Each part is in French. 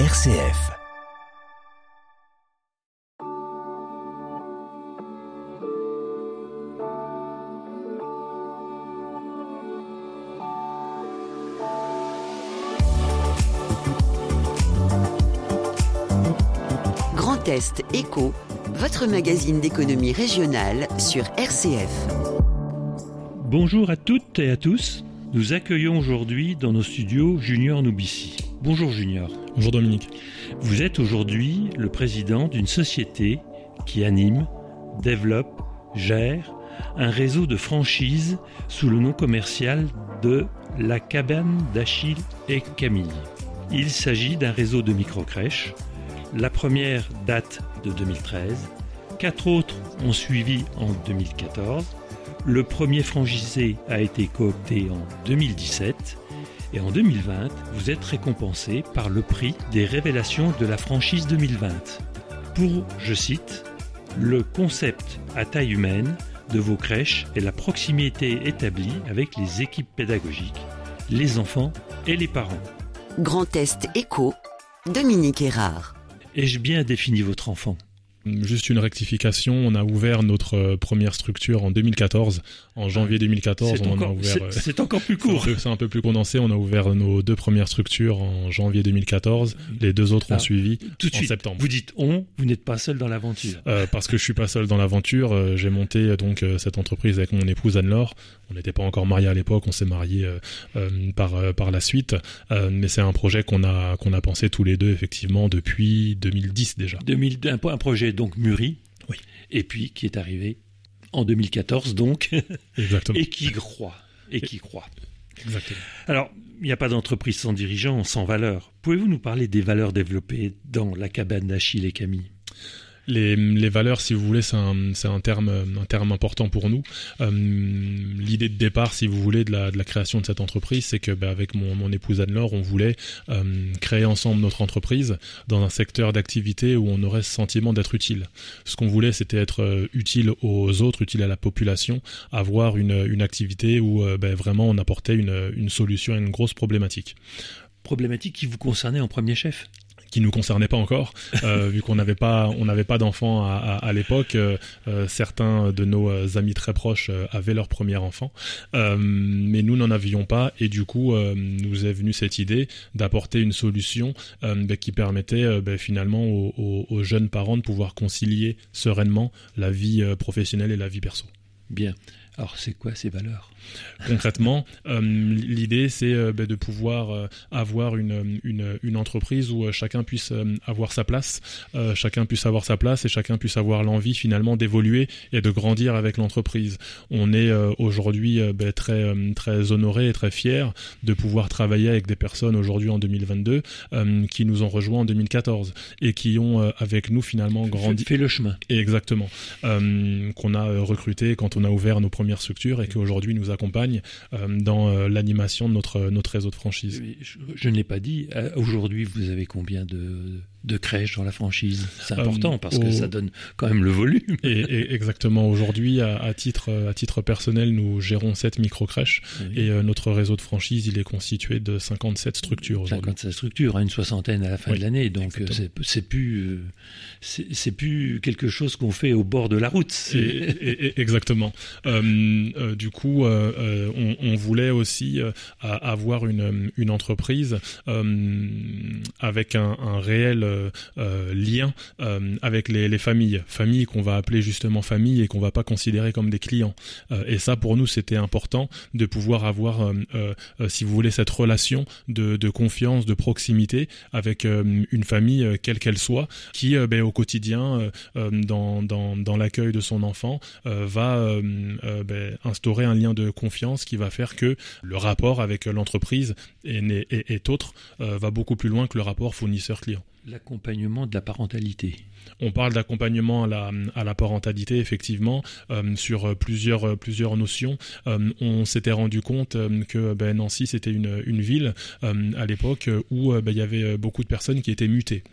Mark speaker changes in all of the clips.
Speaker 1: RCF.
Speaker 2: Grand Est Éco, votre magazine d'économie régionale sur RCF.
Speaker 3: Bonjour à toutes et à tous. Nous accueillons aujourd'hui dans nos studios Junior Noubissi. Bonjour Junior.
Speaker 4: Bonjour Dominique.
Speaker 3: Vous êtes aujourd'hui le président d'une société qui anime, développe, gère un réseau de franchises sous le nom commercial de La Cabane d'Achille et Camille. Il s'agit d'un réseau de micro-crèches. La première date de 2013. Quatre autres ont suivi en 2014. Le premier franchisé a été coopté en 2017 et en 2020, vous êtes récompensé par le prix des révélations de la franchise 2020 pour, je cite, le concept à taille humaine de vos crèches et la proximité établie avec les équipes pédagogiques, les enfants et les parents.
Speaker 2: Grand Est Éco, Dominique Erard.
Speaker 3: Ai-je bien défini votre enfant?
Speaker 4: Juste une rectification, on a ouvert notre euh, première structure en 2014. En janvier 2014,
Speaker 3: C'est
Speaker 4: on
Speaker 3: encore,
Speaker 4: a ouvert.
Speaker 3: c'est-
Speaker 4: euh,
Speaker 3: c'est encore plus
Speaker 4: un
Speaker 3: court.
Speaker 4: C'est un peu plus condensé. On a ouvert nos deux premières structures en janvier 2014. Les deux autres
Speaker 3: Ah,
Speaker 4: ont suivi
Speaker 3: Tout de
Speaker 4: en
Speaker 3: suite,
Speaker 4: septembre.
Speaker 3: vous dites on, vous n'êtes pas seul dans l'aventure.
Speaker 4: Euh, parce que je suis pas seul dans l'aventure. J'ai monté donc cette entreprise avec mon épouse Anne-Laure. On n'était pas encore mariés à l'époque. On s'est mariés euh, par euh, par la suite. Mais c'est un projet qu'on a qu'on a pensé tous les deux effectivement depuis 2010 déjà.
Speaker 3: 2002, un, un projet donc mûri,
Speaker 4: Oui.
Speaker 3: et puis qui est arrivé en 2014 donc,
Speaker 4: Exactement.
Speaker 3: et qui croit, et qui croit.
Speaker 4: Exactement.
Speaker 3: Alors, il n'y a pas d'entreprise sans dirigeant, sans valeur. Pouvez-vous nous parler des valeurs développées dans la cabane d'Achille et Camille?
Speaker 4: Les, valeurs, si vous voulez, c'est un, terme, important pour nous. Euh, L'idée de départ, si vous voulez, de la, création de cette entreprise, c'est que, bah, avec mon, épouse Anne-Laure, on voulait euh, créer ensemble notre entreprise dans un secteur d'activité où on aurait ce sentiment d'être utile. Ce qu'on voulait, c'était être euh, utile aux autres, utile à la population, avoir une, activité où bah, vraiment on apportait une solution à une grosse problématique
Speaker 3: Problématique qui vous concernait en premier chef
Speaker 4: qui nous concernait pas encore, euh, vu qu'on n'avait pas, on n'avait pas d'enfants à, à, à l'époque. euh, euh, certains de nos amis très proches avaient leur premier enfant, mais nous n'en avions pas, et du coup, nous est venue cette idée d'apporter une solution bah, qui permettait bah, finalement aux, aux- aux jeunes parents de pouvoir concilier sereinement la vie professionnelle et la vie perso.
Speaker 3: Bien. Alors, c'est quoi ces valeurs?
Speaker 4: Concrètement, euh, l'idée c'est euh, bah, de pouvoir euh, avoir une, une, une entreprise où chacun puisse avoir sa place, euh, chacun puisse avoir sa place et chacun puisse avoir l'envie finalement d'évoluer et de grandir avec l'entreprise. On est euh, aujourd'hui bah, très très honoré et très fier de pouvoir travailler avec des personnes aujourd'hui en 2022 euh, qui nous ont rejoints en 2014 et qui ont avec nous finalement grandi.
Speaker 3: Fait le chemin.
Speaker 4: Exactement. Qu'on a recruté quand on a ouvert nos premières structures et qui aujourd'hui nous accompagne euh, dans euh, l'animation de notre, notre réseau de franchise.
Speaker 3: Je, je ne l'ai pas dit. Euh, Aujourd'hui, vous avez combien de, de crèches dans la franchise C'est important
Speaker 4: Euh,
Speaker 3: parce que
Speaker 4: au-
Speaker 3: ça donne quand même le volume.
Speaker 4: Et, et exactement aujourd'hui, à, à titre à titre personnel, nous gérons 7 micro-crèches et euh, notre réseau de franchise, il est constitué de 57 structures aujourd'hui.
Speaker 3: 57 structures, hein, une soixantaine à la fin
Speaker 4: Oui,
Speaker 3: de l'année. Donc, euh, c'est plus, c'est plus quelque chose qu'on fait au bord de la route.
Speaker 4: Et- et- exactement. Euh, du coup, on, on voulait aussi avoir une, une entreprise avec un, un réel lien euh, avec les, les familles, familles qu'on va appeler justement familles et qu'on va pas considérer comme des clients. Euh, et ça, pour nous, c'était important de pouvoir avoir, euh, euh, euh, si vous voulez, cette relation de, confiance, de proximité avec euh, une famille, euh, quelle qu'elle soit, qui, euh, ben, au quotidien, euh, euh, dans, l'accueil de son enfant, euh, va euh, euh, ben, instaurer un lien de confiance qui va faire que le rapport avec l'entreprise est, est, est- autre, euh, va beaucoup plus loin que le rapport fournisseur-client.
Speaker 3: L'accompagnement de la parentalité.
Speaker 4: On parle d'accompagnement à la, parentalité, effectivement, euh, sur euh, plusieurs, euh, plusieurs notions. On s'était rendu compte que ben, Nancy, c'était une, ville à l'époque où ben, il y avait beaucoup de personnes qui étaient mutées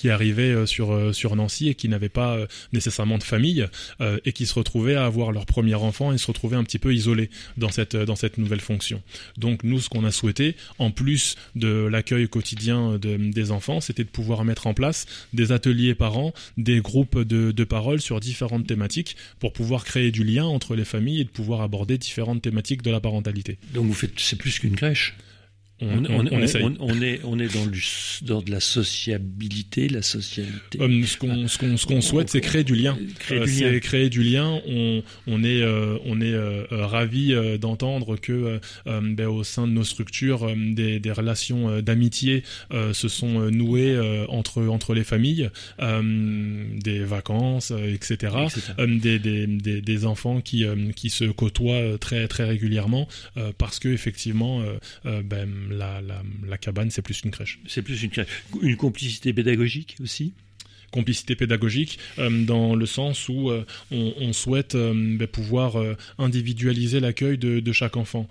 Speaker 4: qui arrivaient sur sur Nancy et qui n'avaient pas nécessairement de famille et qui se retrouvaient à avoir leur premier enfant et se retrouvaient un petit peu isolés dans cette dans cette nouvelle fonction. Donc nous, ce qu'on a souhaité, en plus de l'accueil quotidien des enfants, c'était de pouvoir mettre en place des ateliers par an, des groupes de, de parole sur différentes thématiques pour pouvoir créer du lien entre les familles et de pouvoir aborder différentes thématiques de la parentalité.
Speaker 3: Donc vous faites, c'est plus qu'une crèche? On, on, on, on, est, on est dans, du, dans de la sociabilité, la socialité.
Speaker 4: Euh, ce qu'on ce qu'on ce qu'on souhaite, c'est créer du lien. Créer, euh, du, lien. créer du lien. On, on est euh, on est euh, ravi d'entendre que ben, au sein de nos structures, des, des relations d'amitié se sont nouées entre entre les familles, des vacances, etc. Des, des, des, des, enfants qui qui se côtoient très très régulièrement parce que effectivement ben, la, la, cabane, c'est plus une crèche.
Speaker 3: C'est plus une crèche. Une complicité pédagogique aussi?
Speaker 4: Complicité pédagogique euh, dans le sens où euh, on, souhaite euh, ben, pouvoir individualiser l'accueil de, chaque enfant.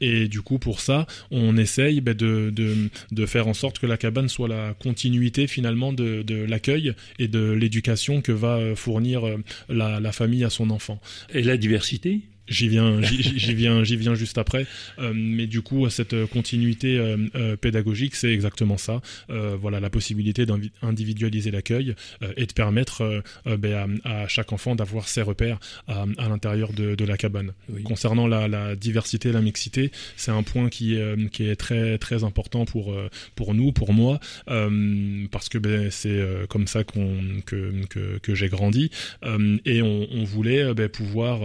Speaker 4: et du coup, pour ça, on essaye ben, de, de, faire en sorte que la cabane soit la continuité finalement de, l'accueil et de l'éducation que va fournir la, la famille à son enfant.
Speaker 3: Et la diversité?
Speaker 4: J'y viens, j'y viens, j'y viens juste après. Euh, mais du coup, cette continuité euh, euh, pédagogique, c'est exactement ça. voilà, la possibilité d'individualiser l'accueil et de permettre ben, à, chaque enfant d'avoir ses repères à, l'intérieur de, de, la cabane. Concernant la, la, diversité, la mixité, c'est un point qui est, qui est très très important pour pour nous, pour moi, parce que ben, c'est comme ça qu'on que que, que j'ai grandi et on, on voulait ben, pouvoir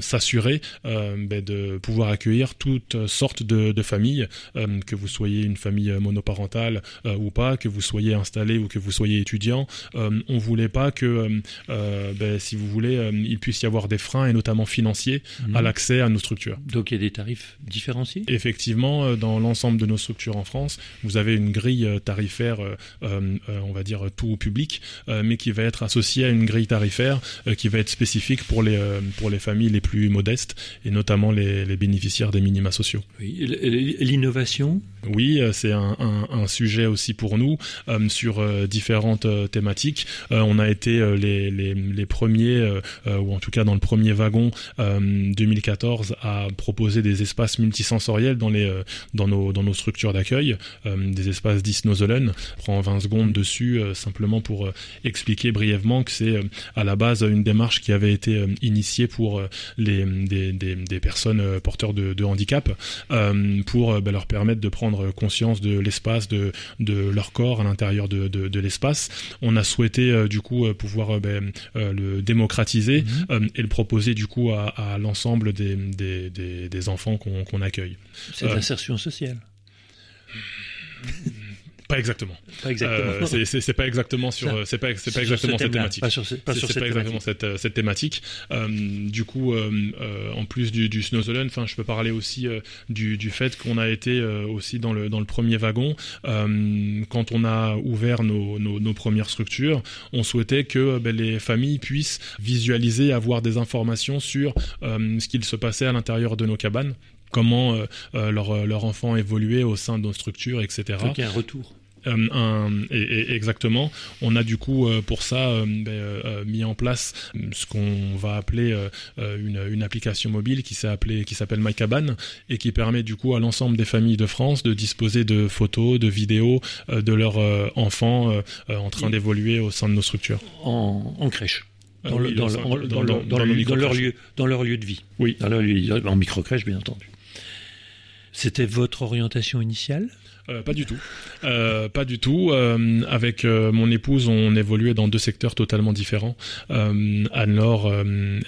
Speaker 4: s'assurer euh, ben, de pouvoir accueillir toutes sortes de, de familles, euh, que vous soyez une famille monoparentale euh, ou pas, que vous soyez installé ou que vous soyez étudiant. on voulait pas que, ben, si vous voulez, il puisse y avoir des freins et notamment financiers à mhm. l'accès à nos structures.
Speaker 3: Donc il y a des tarifs différenciés?
Speaker 4: Effectivement, dans l'ensemble de nos structures en France, vous avez une grille tarifaire, on va dire tout public, mais qui va être associée à une grille tarifaire qui va être spécifique pour les, pour les familles les plus modestes et notamment les, bénéficiaires des minima sociaux.
Speaker 3: L'innovation?
Speaker 4: Oui, euh, c'est un, sujet aussi pour nous euh, sur euh, différentes thématiques. on a été les, premiers, ou en tout cas dans le premier wagon 2014, à proposer des espaces multisensoriels dans, les, dans, nos, dans nos structures d'accueil, des espaces d'Isnozolen. Je prends 20 secondes dessus simplement pour expliquer brièvement que c'est à la base une démarche qui avait été initiée pour les, des, des, des personnes euh, porteurs de, de handicap euh, pour euh, bah, leur permettre de prendre conscience de l'espace, de, de leur corps à l'intérieur de, de, de l'espace. On a souhaité du coup pouvoir bah, le démocratiser mhm. et le proposer du coup à, à l'ensemble des, des, des, des, enfants qu'on accueille.
Speaker 3: C'est l'insertion sociale.
Speaker 4: Pas exactement.
Speaker 3: Pas exactement. Euh,
Speaker 4: c'est pas exactement sur. C'est pas, c'est pas exactement cette thématique. Pas sur, pas sur cette pas exactement cette, euh, cette thématique. Euh, du coup, euh, euh, en plus du, du enfin, je peux parler aussi euh, du, du fait qu'on a été aussi dans le dans le premier wagon. quand on a ouvert nos, nos, nos premières structures, on souhaitait que ben, les familles puissent visualiser, avoir des informations sur ce qu'il se passait à l'intérieur de nos cabanes comment euh, leur, leur enfant évoluait au sein de nos structures, etc.
Speaker 3: Donc il y a un retour.
Speaker 4: Euh, un, et, exactement. On a du coup euh, pour ça euh, ben, mis en place ce qu'on va appeler une, une, application mobile qui s'appelle qui s'appelle MyCaban et qui permet du coup à l'ensemble des familles de France de disposer de photos, de vidéos de leurs enfants en train d'évoluer au sein de nos structures.
Speaker 3: En, en crèche. Dans, le, dans, dans, leur lieu, dans leur lieu de vie.
Speaker 4: Oui.
Speaker 3: Dans leur lieu, en micro-crèche, bien entendu. C'était votre orientation initiale?
Speaker 4: Euh, pas du tout. Euh, pas du tout. Euh, avec mon épouse, on évoluait dans deux secteurs totalement différents. Anne-Laure,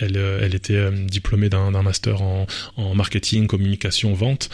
Speaker 4: elle, elle était diplômée d'un master en, en, marketing, communication, vente.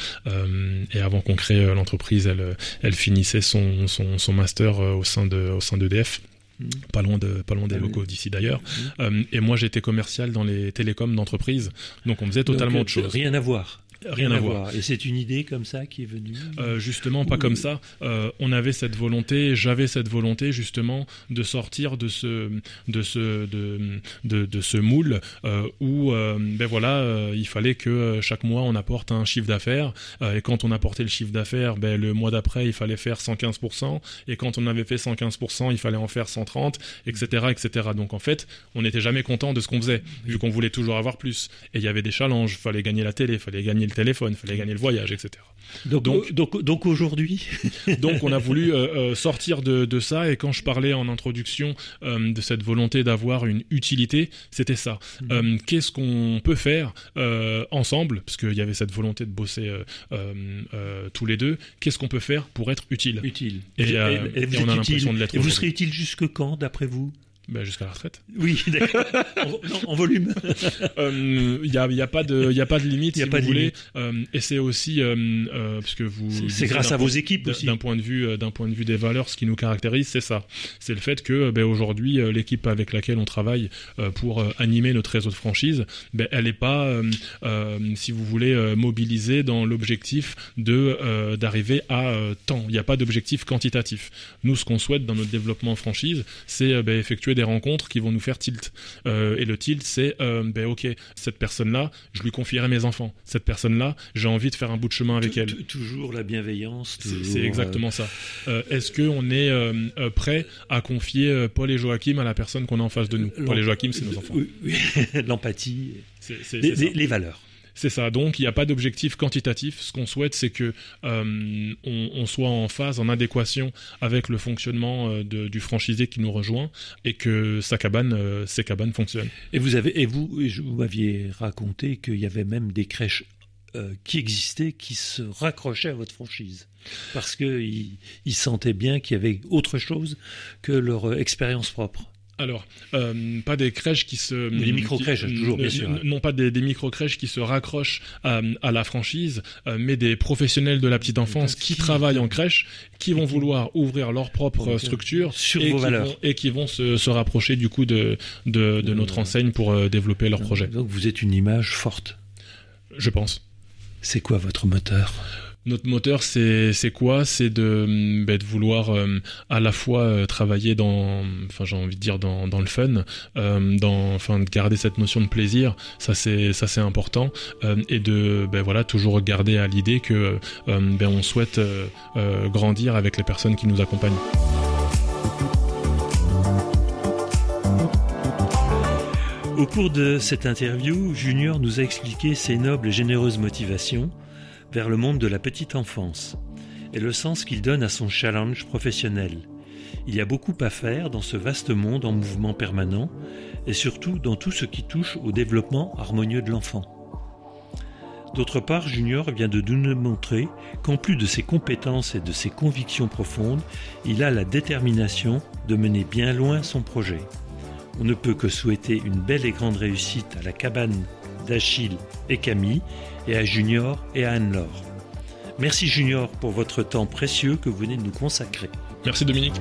Speaker 4: et avant qu'on crée l'entreprise, elle, elle finissait son, son, son master au sein de au sein d'EDF. Mmh. pas loin de pas loin des ah locaux d'ici d'ailleurs mmh. et moi j'étais commercial dans les télécoms d'entreprise donc on faisait totalement autre chose
Speaker 3: rien à voir
Speaker 4: Rien, à, voir.
Speaker 3: Et c'est une idée comme ça qui est venue
Speaker 4: euh, Justement, pas comme ça. Euh, on avait cette volonté, j'avais cette volonté justement de sortir de ce, de ce, de, de, ce moule euh, où ben voilà, il fallait que chaque mois on apporte un chiffre d'affaires. et quand on apportait le chiffre d'affaires, ben, le mois d'après il fallait faire 115%. Et quand on avait fait 115%, il fallait en faire 130%, etc. etc. Donc en fait, on n'était jamais content de ce qu'on faisait, vu qu'on voulait toujours avoir plus. Et il y avait des challenges, il fallait gagner la télé, il fallait gagner le téléphone, il fallait gagner le voyage, etc.
Speaker 3: Donc, donc, donc, aujourd'hui
Speaker 4: Donc on a voulu euh, euh, sortir de, de, ça, et quand je parlais en introduction euh, de cette volonté d'avoir une utilité, c'était ça. Mhm. Qu'est-ce qu'on peut faire ensemble, parce qu'il y avait cette volonté de bosser tous les deux, qu'est-ce qu'on peut faire pour être utile?
Speaker 3: Utile.
Speaker 4: Et, on a l'impression de l'être.
Speaker 3: Et vous serez utile jusque quand, d'après vous?
Speaker 4: Ben jusqu'à la retraite.
Speaker 3: Oui, d'accord. en, volume.
Speaker 4: Il euh, n'y a, y a, pas de, y a pas de limite, y a si pas vous voulez. Euh, et c'est aussi, euh, euh parce que vous.
Speaker 3: C'est grâce à vos équipes aussi.
Speaker 4: D'un point de vue, euh, d'un point de vue des valeurs, ce qui nous caractérise, c'est ça. C'est le fait que, ben, aujourd'hui, l'équipe avec laquelle on travaille pour animer notre réseau de franchise, ben, elle n'est pas, si vous voulez, mobilisée dans l'objectif de d'arriver à temps. Il n'y a pas d'objectif quantitatif. Nous, ce qu'on souhaite dans notre développement en franchise, c'est ben, effectuer des rencontres qui vont nous faire tilt. Euh, et le tilt, c'est, euh, ben ok, cette personne-là, je lui confierai mes enfants. Cette personne-là, j'ai envie de faire un bout de chemin avec elle.
Speaker 3: Toujours la bienveillance.
Speaker 4: C'est exactement euh, ça. Est-ce qu'on est, prêt à confier Paul et Joachim à la personne qu'on a en face de nous? Paul et Joachim, c'est nos enfants.
Speaker 3: L'empathie, les valeurs.
Speaker 4: C'est ça. Donc, il n'y a pas d'objectif quantitatif. Ce qu'on souhaite, c'est que euh, on, soit en phase, en adéquation avec le fonctionnement euh, du franchisé qui nous rejoint et que sa cabane, euh, ses cabanes fonctionnent.
Speaker 3: Et vous avez, m'aviez raconté qu'il y avait même des crèches qui existaient, qui se raccrochaient à votre franchise parce qu'ils ils sentaient bien qu'il y avait autre chose que leur expérience propre.
Speaker 4: Alors, euh, pas des crèches qui se...
Speaker 3: Des micro-crèches, toujours, bien sûr.
Speaker 4: Non pas des, micro-crèches qui se raccrochent à, la franchise, euh, mais des professionnels de la petite enfance qui, travaillent en crèche, qui vont vouloir ouvrir leur propre structure
Speaker 3: sur
Speaker 4: et,
Speaker 3: vos
Speaker 4: qui
Speaker 3: valeurs.
Speaker 4: Vont, et qui vont se, rapprocher du coup de, de, notre enseigne pour euh, développer leur projet.
Speaker 3: Donc vous êtes une image forte.
Speaker 4: Je pense.
Speaker 3: C'est quoi votre moteur?
Speaker 4: Notre moteur, c'est quoi? C'est de, mm, de vouloir euh, à la fois euh, travailler dans, le fun, euh, de garder cette notion de plaisir, ça c'est important, et de ben toujours garder à l'idée que ben on souhaite grandir avec les personnes qui nous accompagnent.
Speaker 3: Au cours de cette interview, Junior nous a expliqué ses nobles et généreuses motivations vers le monde de la petite enfance et le sens qu'il donne à son challenge professionnel. Il y a beaucoup à faire dans ce vaste monde en mouvement permanent et surtout dans tout ce qui touche au développement harmonieux de l'enfant. D'autre part, Junior vient de nous montrer qu'en plus de ses compétences et de ses convictions profondes, il a la détermination de mener bien loin son projet. On ne peut que souhaiter une belle et grande réussite à la cabane d'Achille et Camille et à Junior et à Anne-Laure. Merci Junior pour votre temps précieux que vous venez de nous consacrer.
Speaker 4: Merci Dominique.